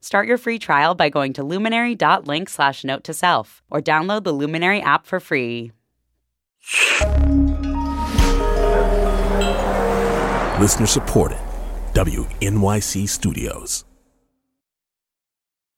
Start your free trial by going to luminary.link slash note to self or download the Luminary app for free. Listener supported. WNYC Studios.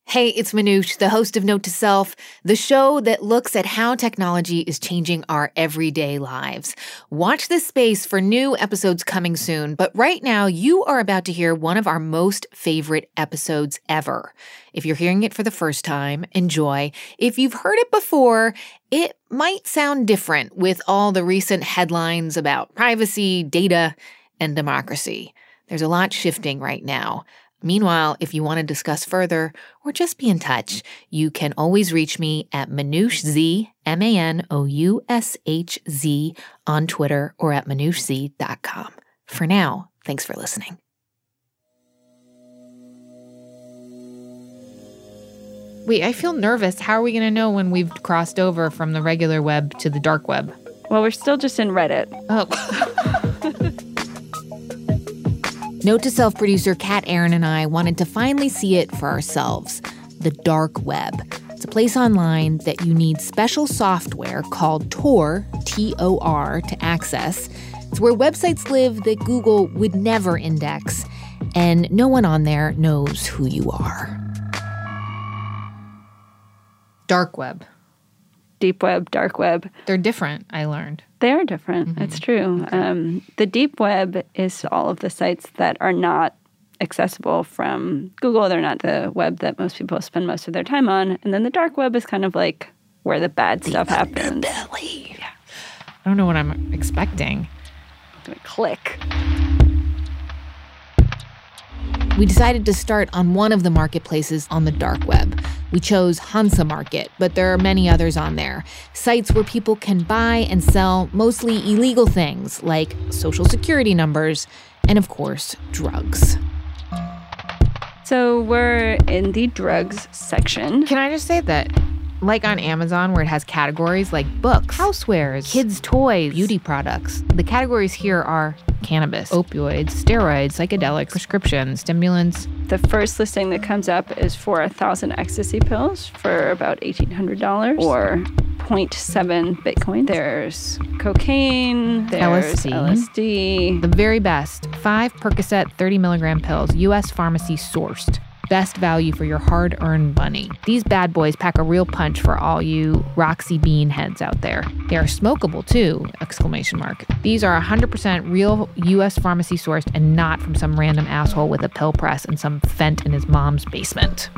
Hey, it's Manoush, the host of Note to Self, the show that looks at how technology is changing our everyday lives. Watch this space for new episodes coming soon, but right now you are about to hear one of our most favorite episodes ever. If you're hearing it for the first time, enjoy. If you've heard it before, it might sound different with all the recent headlines about privacy, data, and democracy. There's a lot shifting right now. Meanwhile, if you want to discuss further or just be in touch, you can always reach me at ManoushZ, M A N O U S H Z, on Twitter or at manoushz.com. For now, thanks for listening. Wait, I feel nervous. How are we going to know when we've crossed over from the regular web to the dark web? Well, we're still just in Reddit. Oh. Note to self producer Kat Aaron and I wanted to finally see it for ourselves the dark web. It's a place online that you need special software called Tor, T O R, to access. It's where websites live that Google would never index, and no one on there knows who you are. dark web. Deep web, dark web. They're different, I learned. They are different. Mm-hmm. It's true. Um, the deep web is all of the sites that are not accessible from Google. They're not the web that most people spend most of their time on. And then the dark web is kind of like where the bad stuff happens. Underbelly. I don't know what I'm expecting. Gonna click. We decided to start on one of the marketplaces on the dark web. We chose Hansa Market, but there are many others on there. Sites where people can buy and sell mostly illegal things like social security numbers and, of course, drugs. So we're in the drugs section. Can I just say that, like on Amazon, where it has categories like books, housewares, kids' toys, beauty products, the categories here are cannabis, opioids, steroids, psychedelics, prescriptions, stimulants. The first listing that comes up is for a thousand ecstasy pills for about eighteen hundred dollars or 0.7 Bitcoin. There's cocaine. There's LSD. LSD. The very best five Percocet 30 milligram pills, U.S. pharmacy sourced. Best value for your hard earned money. These bad boys pack a real punch for all you Roxy Bean heads out there. They are smokable too! Exclamation mark. These are 100% real U.S. pharmacy sourced and not from some random asshole with a pill press and some fent in his mom's basement.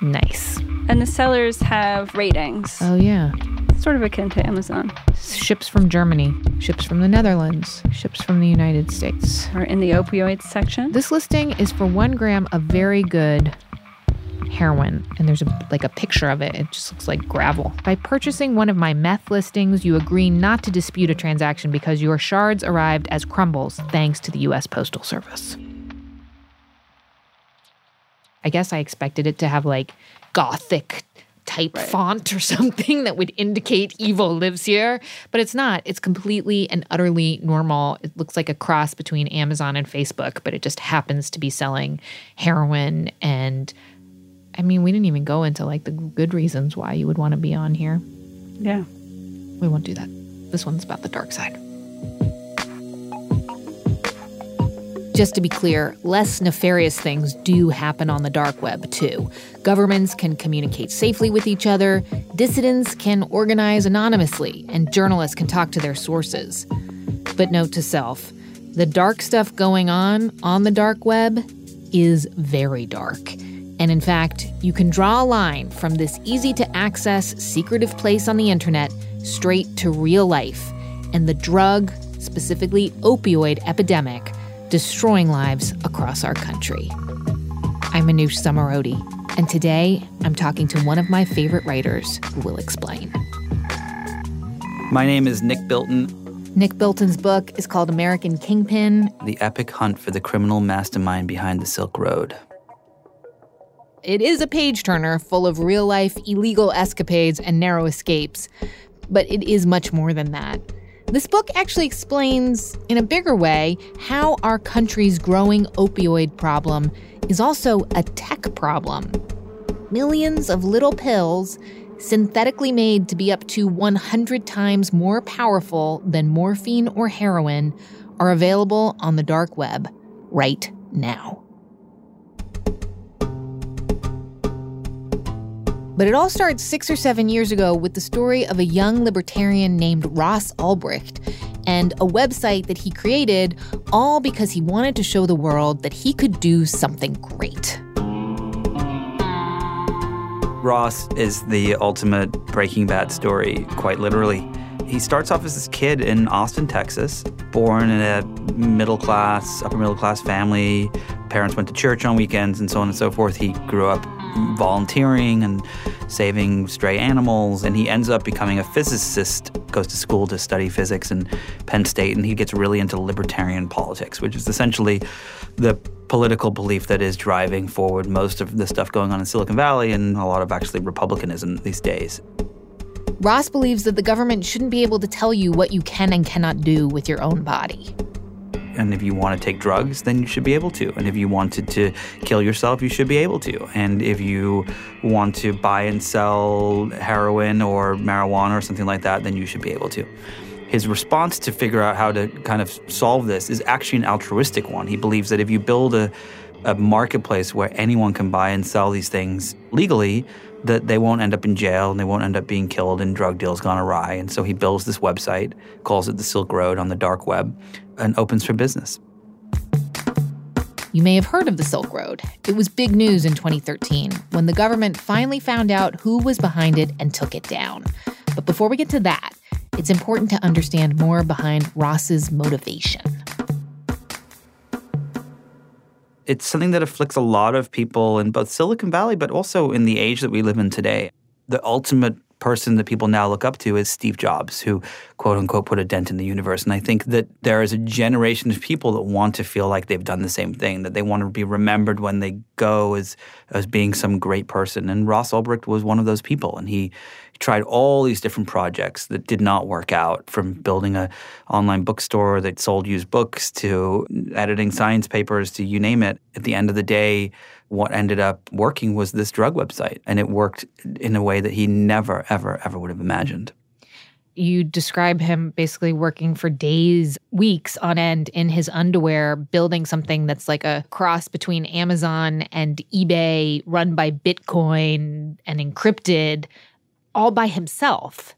Nice. And the sellers have ratings, Oh, yeah. Sort of akin to Amazon. Ships from Germany, ships from the Netherlands, ships from the United States. Or in the opioids section. This listing is for one gram of very good heroin, and there's a, like a picture of it. It just looks like gravel. By purchasing one of my meth listings, you agree not to dispute a transaction because your shards arrived as crumbles thanks to the U.S. Postal Service. I guess I expected it to have like gothic type font or something that would indicate evil lives here, but it's not. It's completely and utterly normal. It looks like a cross between Amazon and Facebook, but it just happens to be selling heroin and I mean, we didn't even go into like the good reasons why you would want to be on here. Yeah. We won't do that. This one's about the dark side. Just to be clear, less nefarious things do happen on the dark web, too. Governments can communicate safely with each other, dissidents can organize anonymously, and journalists can talk to their sources. But note to self the dark stuff going on on the dark web is very dark. And in fact, you can draw a line from this easy to access, secretive place on the internet straight to real life and the drug, specifically opioid epidemic, destroying lives across our country. I'm Manoush Zomorodi, And today, I'm talking to one of my favorite writers who will explain. My name is Nick Bilton. Nick Bilton's book is called American Kingpin The Epic Hunt for the Criminal Mastermind Behind the Silk Road. It is a page turner full of real life illegal escapades and narrow escapes, but it is much more than that. This book actually explains, in a bigger way, how our country's growing opioid problem is also a tech problem. Millions of little pills, synthetically made to be up to 100 times more powerful than morphine or heroin, are available on the dark web right now. But it all starts six or seven years ago with the story of a young libertarian named Ross Ulbricht and a website that he created, all because he wanted to show the world that he could do something great. Ross is the ultimate Breaking Bad story, quite literally. He starts off as this kid in Austin, Texas, born in a middle class, upper middle class family. Parents went to church on weekends and so on and so forth. He grew up volunteering and saving stray animals. And he ends up becoming a physicist, goes to school to study physics in Penn State, and he gets really into libertarian politics, which is essentially the political belief that is driving forward most of the stuff going on in Silicon Valley and a lot of actually republicanism these days. Ross believes that the government shouldn't be able to tell you what you can and cannot do with your own body. And if you want to take drugs, then you should be able to. And if you wanted to kill yourself, you should be able to. And if you want to buy and sell heroin or marijuana or something like that, then you should be able to. His response to figure out how to kind of solve this is actually an altruistic one. He believes that if you build a, a marketplace where anyone can buy and sell these things legally, that they won't end up in jail and they won't end up being killed and drug deals gone awry. And so he builds this website, calls it the Silk Road on the dark web, and opens for business. You may have heard of the Silk Road. It was big news in 2013 when the government finally found out who was behind it and took it down. But before we get to that, it's important to understand more behind Ross's motivation. It's something that afflicts a lot of people in both Silicon Valley, but also in the age that we live in today. The ultimate person that people now look up to is Steve Jobs, who quote unquote put a dent in the universe. And I think that there is a generation of people that want to feel like they've done the same thing, that they want to be remembered when they go as as being some great person. And Ross Ulbricht was one of those people. And he tried all these different projects that did not work out from building a online bookstore that sold used books to editing science papers to you name it. At the end of the day what ended up working was this drug website and it worked in a way that he never ever ever would have imagined. You describe him basically working for days, weeks on end in his underwear, building something that's like a cross between Amazon and eBay, run by Bitcoin and encrypted all by himself.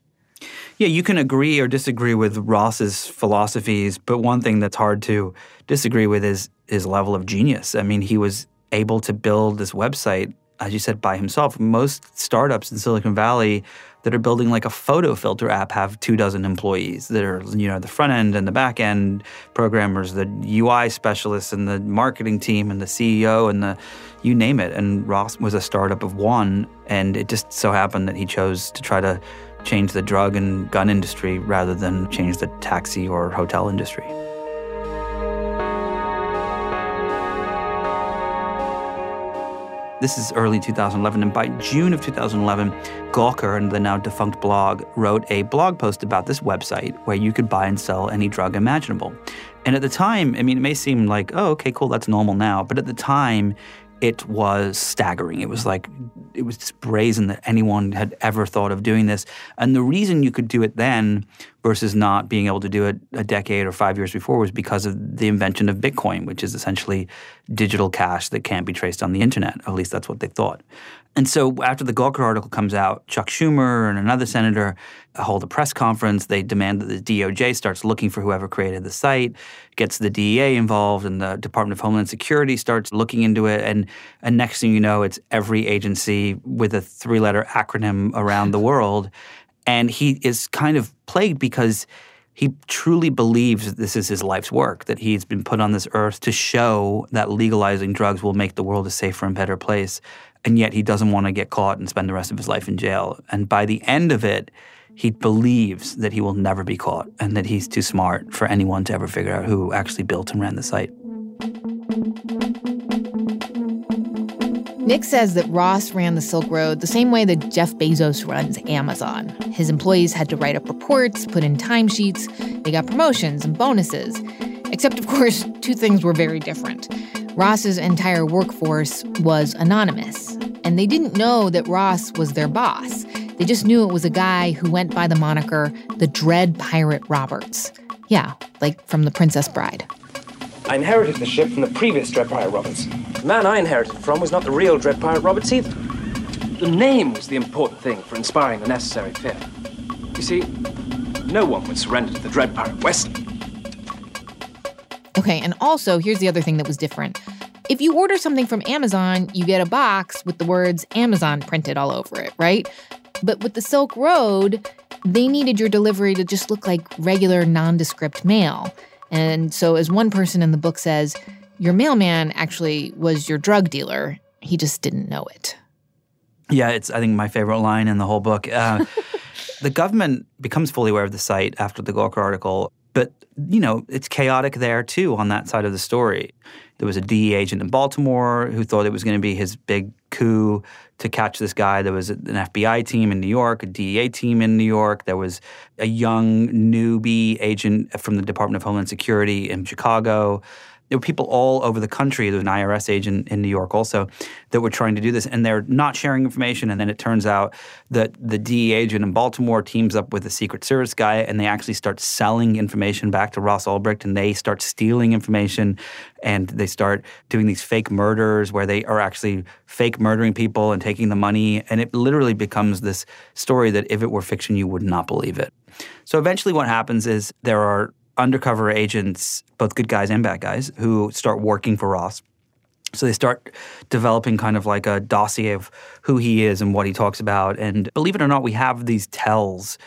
Yeah, you can agree or disagree with Ross's philosophies, but one thing that's hard to disagree with is his level of genius. I mean, he was able to build this website, as you said, by himself. Most startups in Silicon Valley that are building like a photo filter app have two dozen employees that are, you know, the front end and the back end programmers, the UI specialists and the marketing team and the CEO and the you name it. And Ross was a startup of one, and it just so happened that he chose to try to change the drug and gun industry rather than change the taxi or hotel industry. This is early 2011, and by June of 2011, Gawker and the now defunct blog wrote a blog post about this website where you could buy and sell any drug imaginable. And at the time, I mean, it may seem like, oh, okay, cool, that's normal now. But at the time, it was staggering. It was like, it was brazen that anyone had ever thought of doing this. And the reason you could do it then versus not being able to do it a decade or five years before was because of the invention of Bitcoin, which is essentially digital cash that can't be traced on the internet. At least that's what they thought. And so after the Gawker article comes out, Chuck Schumer and another senator hold a press conference. They demand that the DOJ starts looking for whoever created the site, gets the DEA involved, and the Department of Homeland Security starts looking into it. And, and next thing you know, it's every agency with a three letter acronym around the world. And he is kind of plagued because he truly believes this is his life's work, that he's been put on this earth to show that legalizing drugs will make the world a safer and better place. And yet he doesn't want to get caught and spend the rest of his life in jail. And by the end of it, he believes that he will never be caught and that he's too smart for anyone to ever figure out who actually built and ran the site. Nick says that Ross ran the Silk Road the same way that Jeff Bezos runs Amazon. His employees had to write up reports, put in timesheets, they got promotions and bonuses. Except, of course, two things were very different. Ross's entire workforce was anonymous, and they didn't know that Ross was their boss. They just knew it was a guy who went by the moniker the Dread Pirate Roberts. Yeah, like from The Princess Bride. I inherited the ship from the previous Dread Pirate Roberts. The man I inherited from was not the real Dread Pirate Roberts either. The name was the important thing for inspiring the necessary fear. You see, no one would surrender to the Dread Pirate Wesley. Okay, and also, here's the other thing that was different. If you order something from Amazon, you get a box with the words Amazon printed all over it, right? But with the Silk Road, they needed your delivery to just look like regular nondescript mail. And so, as one person in the book says, your mailman actually was your drug dealer. He just didn't know it. Yeah, it's, I think, my favorite line in the whole book. Uh, the government becomes fully aware of the site after the Gawker article. But, you know, it's chaotic there too on that side of the story. There was a DEA agent in Baltimore who thought it was going to be his big coup to catch this guy. There was an FBI team in New York, a DEA team in New York. There was a young newbie agent from the Department of Homeland Security in Chicago there were people all over the country. There was an IRS agent in New York also that were trying to do this, and they're not sharing information. And then it turns out that the DEA agent in Baltimore teams up with a Secret Service guy, and they actually start selling information back to Ross Ulbricht, and they start stealing information, and they start doing these fake murders where they are actually fake murdering people and taking the money. And it literally becomes this story that if it were fiction, you would not believe it. So eventually, what happens is there are undercover agents, both good guys and bad guys, who start working for Ross. So they start developing kind of like a dossier of who he is and what he talks about. And believe it or not, we have these tells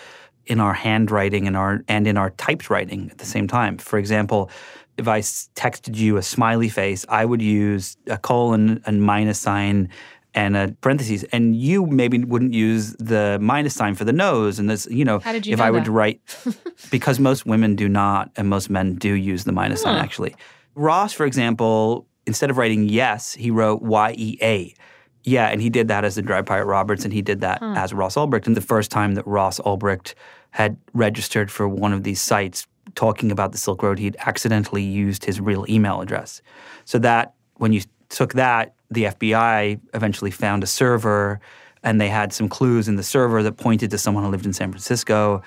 in our handwriting and our and in our typed writing at the same time. For example, if I texted you a smiley face, I would use a colon and minus sign and a parentheses. And you maybe wouldn't use the minus sign for the nose. And this, you know, How did you if know I would that? write, because most women do not, and most men do use the minus sign actually. Ross, for example, instead of writing yes, he wrote Y E A. Yeah, and he did that as the Dread Pirate Roberts, and he did that as Ross Ulbricht. And the first time that Ross Ulbricht had registered for one of these sites talking about the Silk Road, he'd accidentally used his real email address. So that when you took that, the FBI eventually found a server and they had some clues in the server that pointed to someone who lived in San Francisco.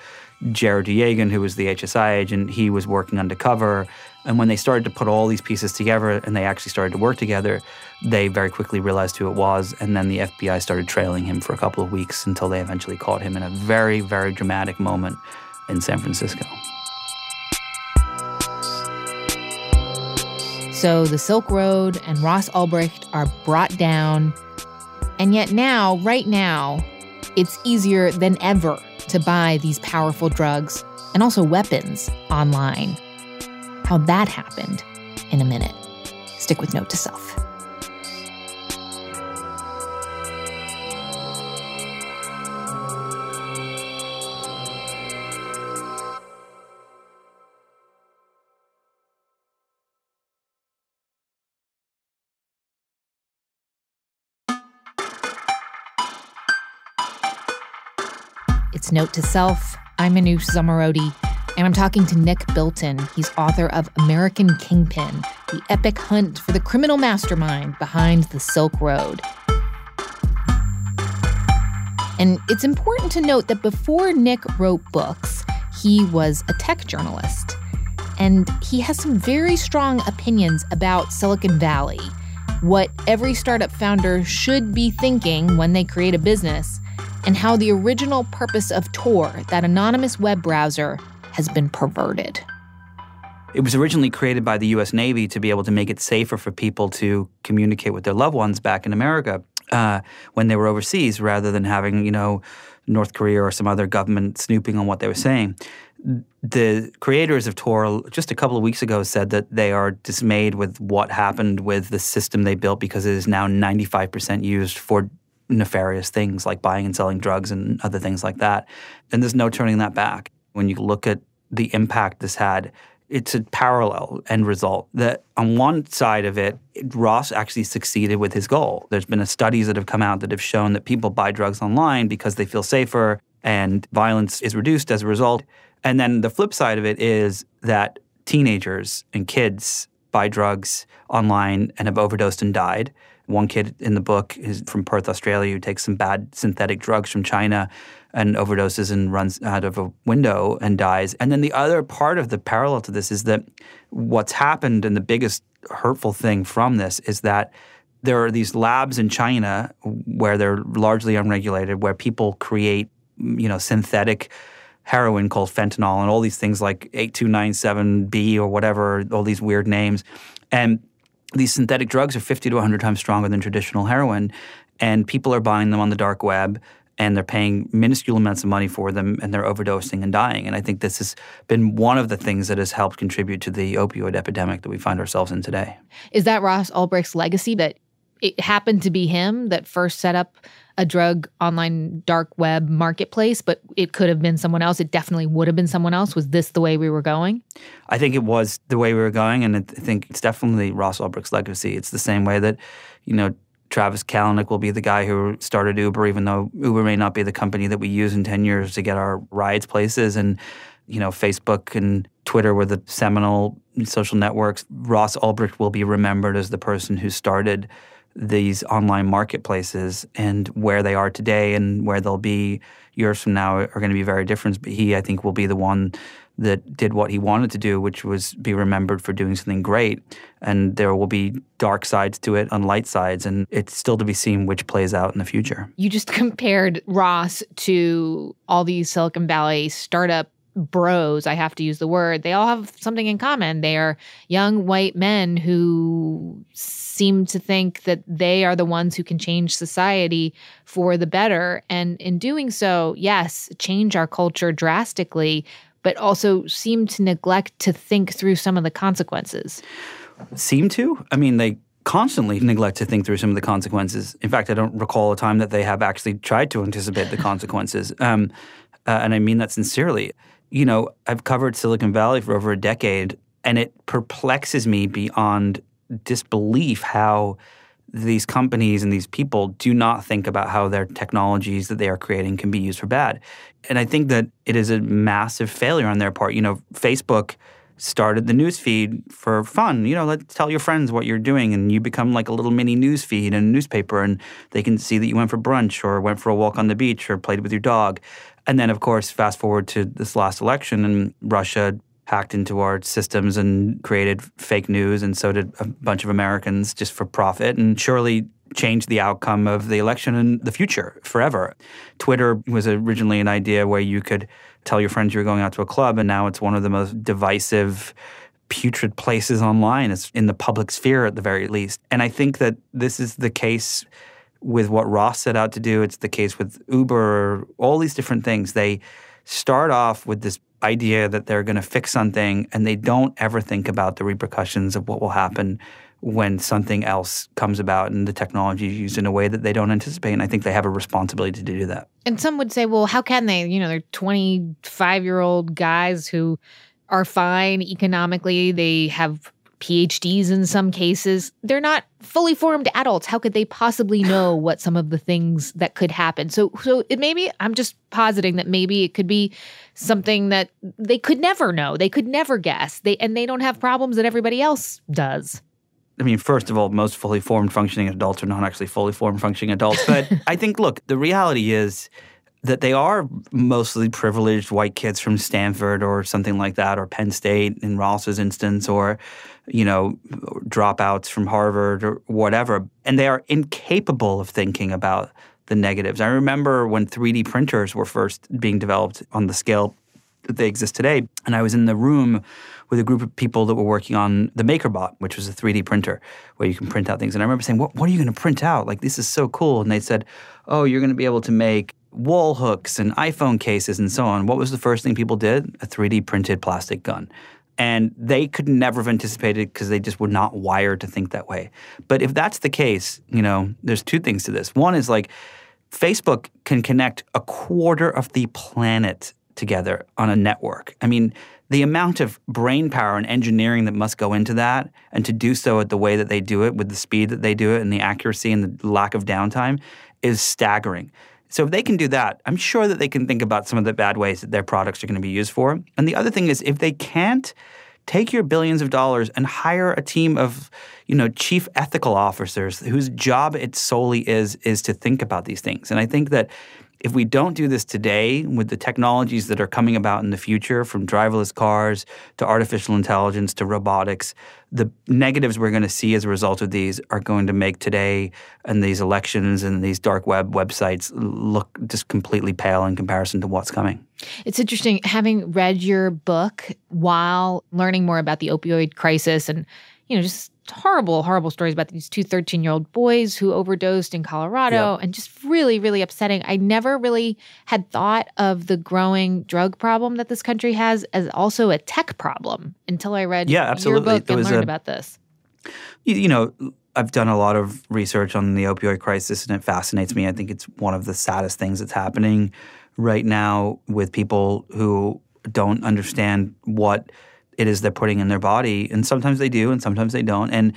Jared Yegan, who was the HSI agent, he was working undercover. And when they started to put all these pieces together and they actually started to work together, they very quickly realized who it was. And then the FBI started trailing him for a couple of weeks until they eventually caught him in a very, very dramatic moment in San Francisco. So the Silk Road and Ross Ulbricht are brought down. And yet, now, right now, it's easier than ever to buy these powerful drugs and also weapons online. How that happened in a minute. Stick with Note to Self. It's Note to Self. I'm Manoush Zomorodi, and I'm talking to Nick Bilton. He's author of American Kingpin, the epic hunt for the criminal mastermind behind the Silk Road. And it's important to note that before Nick wrote books, he was a tech journalist. And he has some very strong opinions about Silicon Valley, what every startup founder should be thinking when they create a business, and how the original purpose of Tor, that anonymous web browser, has been perverted. It was originally created by the US Navy to be able to make it safer for people to communicate with their loved ones back in America uh, when they were overseas rather than having, you know, North Korea or some other government snooping on what they were saying. the creators of Tor just a couple of weeks ago said that they are dismayed with what happened with the system they built because it is now 95% used for nefarious things like buying and selling drugs and other things like that. And there's no turning that back. When you look at the impact this had, it's a parallel end result that on one side of it, Ross actually succeeded with his goal. There's been studies that have come out that have shown that people buy drugs online because they feel safer and violence is reduced as a result. And then the flip side of it is that teenagers and kids buy drugs online and have overdosed and died. One kid in the book is from Perth, Australia, who takes some bad synthetic drugs from China and overdoses and runs out of a window and dies. And then the other part of the parallel to this is that what's happened and the biggest hurtful thing from this is that there are these labs in China where they're largely unregulated, where people create, you know, synthetic heroin called fentanyl and all these things like 8297B or whatever, all these weird names. And these synthetic drugs are 50 to 100 times stronger than traditional heroin, and people are buying them on the dark web and they're paying minuscule amounts of money for them and they're overdosing and dying. And I think this has been one of the things that has helped contribute to the opioid epidemic that we find ourselves in today. Is that Ross Ulbricht's legacy that it happened to be him that first set up a drug online dark web marketplace, but it could have been someone else. It definitely would have been someone else. Was this the way we were going? I think it was the way we were going, and I think it's definitely Ross Ulbricht's legacy. It's the same way that, you know, Travis Kalanick will be the guy who started Uber, even though Uber may not be the company that we use in 10 years to get our rides places. And, you know, Facebook and Twitter were the seminal social networks. Ross Ulbricht will be remembered as the person who started these online marketplaces and where they are today and where they'll be years from now are going to be very different. But he, I think, will be the one that did what he wanted to do, which was be remembered for doing something great. And there will be dark sides to it and light sides, and it's still to be seen which plays out in the future. You just compared Ross to all these Silicon Valley startup bros, I have to use the word, they all have something in common. They are young white men who seem to think that they are the ones who can change society for the better. And in doing so, yes, change our culture drastically, but also seem to neglect to think through some of the consequences. Seem to? I mean, they constantly neglect to think through some of the consequences. In fact, I don't recall a time that they have actually tried to anticipate the consequences. Um, uh, and I mean that sincerely you know, I've covered Silicon Valley for over a decade, and it perplexes me beyond disbelief how these companies and these people do not think about how their technologies that they are creating can be used for bad. And I think that it is a massive failure on their part. You know, Facebook started the news feed for fun. You know, let's tell your friends what you're doing, and you become like a little mini news feed in a newspaper, and they can see that you went for brunch or went for a walk on the beach or played with your dog. And then, of course, fast forward to this last election, and Russia hacked into our systems and created fake news, and so did a bunch of Americans just for profit, and surely changed the outcome of the election and the future forever. Twitter was originally an idea where you could tell your friends you were going out to a club, and now it's one of the most divisive putrid places online. It's in the public sphere at the very least. And I think that this is the case with what Ross set out to do. It's the case with Uber, all these different things. They start off with this idea that they're going to fix something and they don't ever think about the repercussions of what will happen when something else comes about and the technology is used in a way that they don't anticipate. And I think they have a responsibility to do that. And some would say, well, how can they? You know, they're 25 year old guys who are fine economically. They have PhDs in some cases. They're not fully formed adults. How could they possibly know what some of the things that could happen? So so it maybe I'm just positing that maybe it could be something that they could never know. They could never guess. They and they don't have problems that everybody else does. I mean, first of all, most fully formed functioning adults are not actually fully formed functioning adults. But I think, look, the reality is that they are mostly privileged white kids from Stanford or something like that, or Penn State in Ross's instance, or you know, dropouts from Harvard or whatever, and they are incapable of thinking about the negatives. I remember when 3D printers were first being developed on the scale that they exist today, and I was in the room with a group of people that were working on the MakerBot, which was a 3D printer where you can print out things. And I remember saying, "What, what are you going to print out? Like this is so cool!" And they said, "Oh, you're going to be able to make." Wall hooks and iPhone cases and so on, what was the first thing people did? A 3D printed plastic gun. And they could never have anticipated because they just were not wired to think that way. But if that's the case, you know, there's two things to this. One is like Facebook can connect a quarter of the planet together on a network. I mean, the amount of brain power and engineering that must go into that, and to do so at the way that they do it, with the speed that they do it, and the accuracy and the lack of downtime, is staggering. So if they can do that, I'm sure that they can think about some of the bad ways that their products are going to be used for. And the other thing is, if they can't take your billions of dollars and hire a team of you know chief ethical officers whose job it solely is is to think about these things and i think that if we don't do this today with the technologies that are coming about in the future, from driverless cars to artificial intelligence to robotics, the negatives we're going to see as a result of these are going to make today and these elections and these dark web websites look just completely pale in comparison to what's coming. It's interesting having read your book while learning more about the opioid crisis and, you know, just horrible, horrible stories about these two 13 year old boys who overdosed in Colorado yep. and just really, really upsetting. I never really had thought of the growing drug problem that this country has as also a tech problem until I read yeah, absolutely. your book and learned a, about this. You know, I've done a lot of research on the opioid crisis and it fascinates me. I think it's one of the saddest things that's happening right now with people who don't understand what – it is they're putting in their body. And sometimes they do, and sometimes they don't. And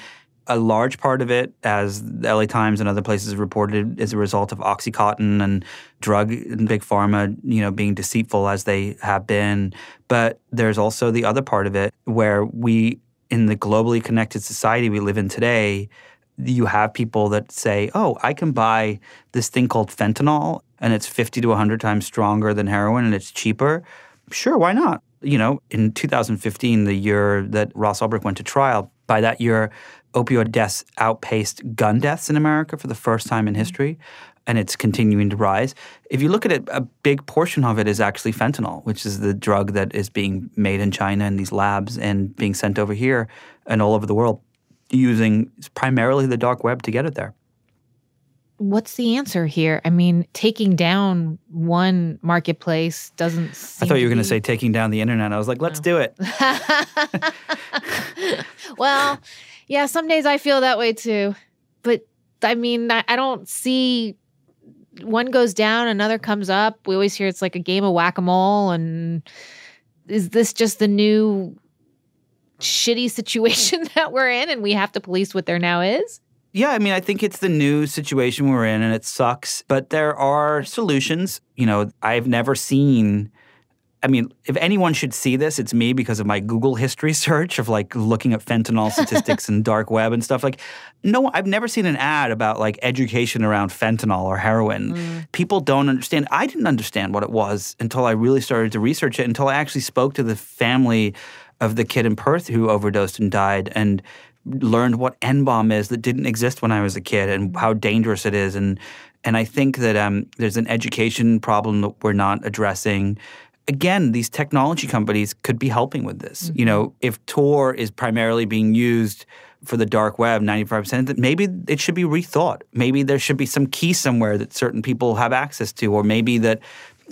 a large part of it, as the LA Times and other places reported, is a result of OxyContin and drug and big pharma, you know, being deceitful as they have been. But there's also the other part of it where we, in the globally connected society we live in today, you have people that say, "Oh, I can buy this thing called fentanyl, and it's 50 to 100 times stronger than heroin, and it's cheaper." Sure, why not? You know, in 2015, the year that Ross Ulbricht went to trial, by that year, opioid deaths outpaced gun deaths in America for the first time in mm-hmm. history, and it's continuing to rise. If you look at it, a big portion of it is actually fentanyl, which is the drug that is being made in China in these labs and being sent over here and all over the world using primarily the dark web to get it there what's the answer here? I mean, taking down one marketplace doesn't. I thought you were going to say taking down the internet. I was like, let's no. do it. well, yeah, some days I feel that way too. But I mean, I, I don't see one goes down, another comes up. We always hear it's like a game of whack a mole. And is this just the new shitty situation that we're in and we have to police what there now is? Yeah, I mean, I think it's the new situation we're in and it sucks, but there are solutions. You know, I've never seen. I mean, if anyone should see this, it's me because of my Google history search of like looking at fentanyl statistics and dark web and stuff. Like, no, I've never seen an ad about like education around fentanyl or heroin. Mm. People don't understand. I didn't understand what it was until I really started to research it, until I actually spoke to the family of the kid in Perth who overdosed and died. And learned what N-bomb is that didn't exist when I was a kid and how dangerous it is. And and I think that um, there's an education problem that we're not addressing. Again, these technology companies could be helping with this. Mm-hmm. You know, if Tor is primarily being used for the dark web, 95%, that maybe it should be rethought. Maybe there should be some key somewhere that certain people have access to, or maybe that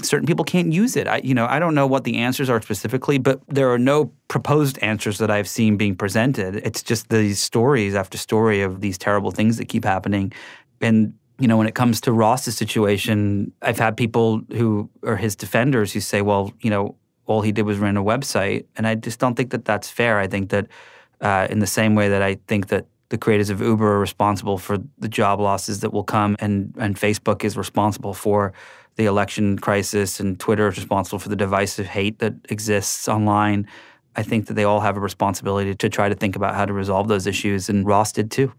certain people can't use it. I, you know, I don't know what the answers are specifically, but there are no proposed answers that I've seen being presented. It's just these stories after story of these terrible things that keep happening. And you know, when it comes to Ross's situation, I've had people who are his defenders who say, "Well, you know, all he did was run a website," and I just don't think that that's fair. I think that uh, in the same way that I think that the creators of Uber are responsible for the job losses that will come, and and Facebook is responsible for the election crisis and Twitter is responsible for the divisive hate that exists online. I think that they all have a responsibility to try to think about how to resolve those issues, and Ross did too.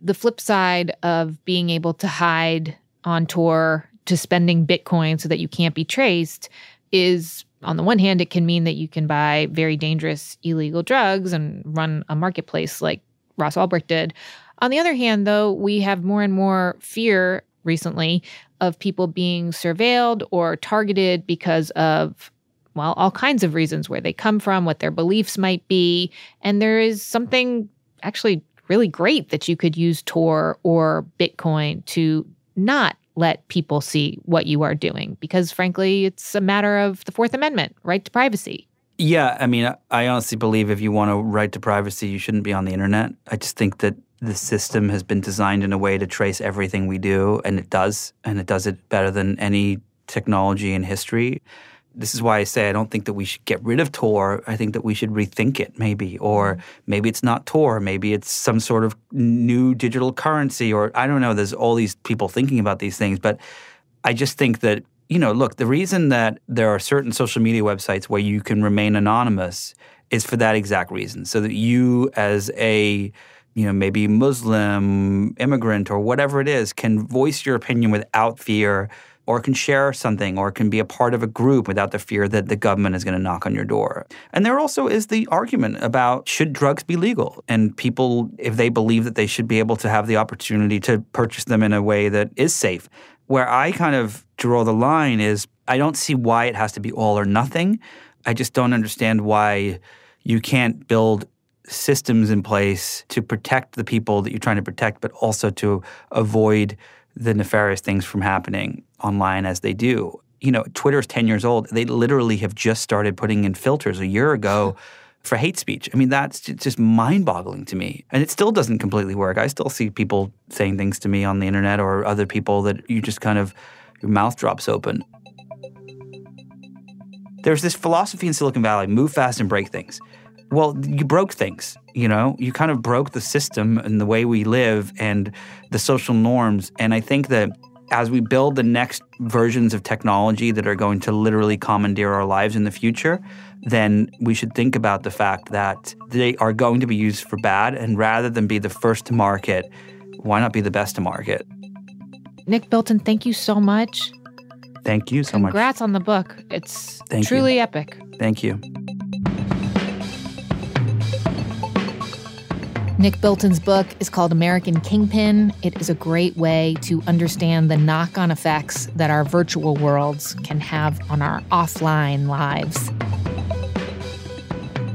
The flip side of being able to hide on Tor to spending Bitcoin so that you can't be traced is on the one hand, it can mean that you can buy very dangerous illegal drugs and run a marketplace like Ross Ulbricht did. On the other hand, though, we have more and more fear recently of people being surveilled or targeted because of well, all kinds of reasons where they come from, what their beliefs might be. And there is something actually really great that you could use Tor or Bitcoin to not let people see what you are doing because, frankly, it's a matter of the Fourth Amendment, right to privacy. Yeah, I mean, I honestly believe if you want a right to privacy, you shouldn't be on the internet. I just think that the system has been designed in a way to trace everything we do, and it does, and it does it better than any technology in history. This is why I say I don't think that we should get rid of Tor. I think that we should rethink it, maybe. Or mm-hmm. maybe it's not Tor. Maybe it's some sort of new digital currency, or I don't know. There's all these people thinking about these things. But I just think that, you know, look, the reason that there are certain social media websites where you can remain anonymous is for that exact reason. So that you, as a you know, maybe Muslim, immigrant, or whatever it is, can voice your opinion without fear or can share something or can be a part of a group without the fear that the government is going to knock on your door. And there also is the argument about should drugs be legal? And people, if they believe that they should be able to have the opportunity to purchase them in a way that is safe. Where I kind of draw the line is I don't see why it has to be all or nothing. I just don't understand why you can't build systems in place to protect the people that you're trying to protect, but also to avoid the nefarious things from happening online as they do. You know, Twitter's 10 years old. They literally have just started putting in filters a year ago for hate speech. I mean, that's just mind boggling to me. And it still doesn't completely work. I still see people saying things to me on the internet or other people that you just kind of, your mouth drops open. There's this philosophy in Silicon Valley move fast and break things. Well, you broke things, you know? You kind of broke the system and the way we live and the social norms. And I think that as we build the next versions of technology that are going to literally commandeer our lives in the future, then we should think about the fact that they are going to be used for bad. And rather than be the first to market, why not be the best to market? Nick Bilton, thank you so much. Thank you so Congrats much. Congrats on the book. It's Thank truly you. epic. Thank you. Nick Bilton's book is called American Kingpin. It is a great way to understand the knock on effects that our virtual worlds can have on our offline lives.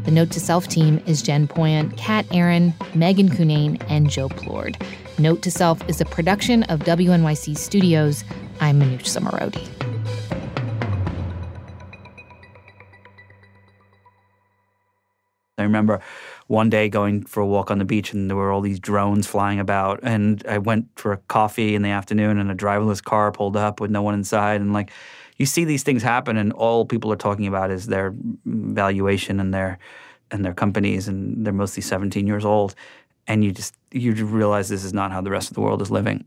The Note to Self team is Jen Poyant, Kat Aaron, Megan Cunane, and Joe Plourde. Note to Self is a production of WNYC Studios. I'm Manoush Zomorodi. I remember one day going for a walk on the beach and there were all these drones flying about. And I went for a coffee in the afternoon and a driverless car pulled up with no one inside. And like you see these things happen and all people are talking about is their valuation and their and their companies. And they're mostly 17 years old. And you just you realize this is not how the rest of the world is living.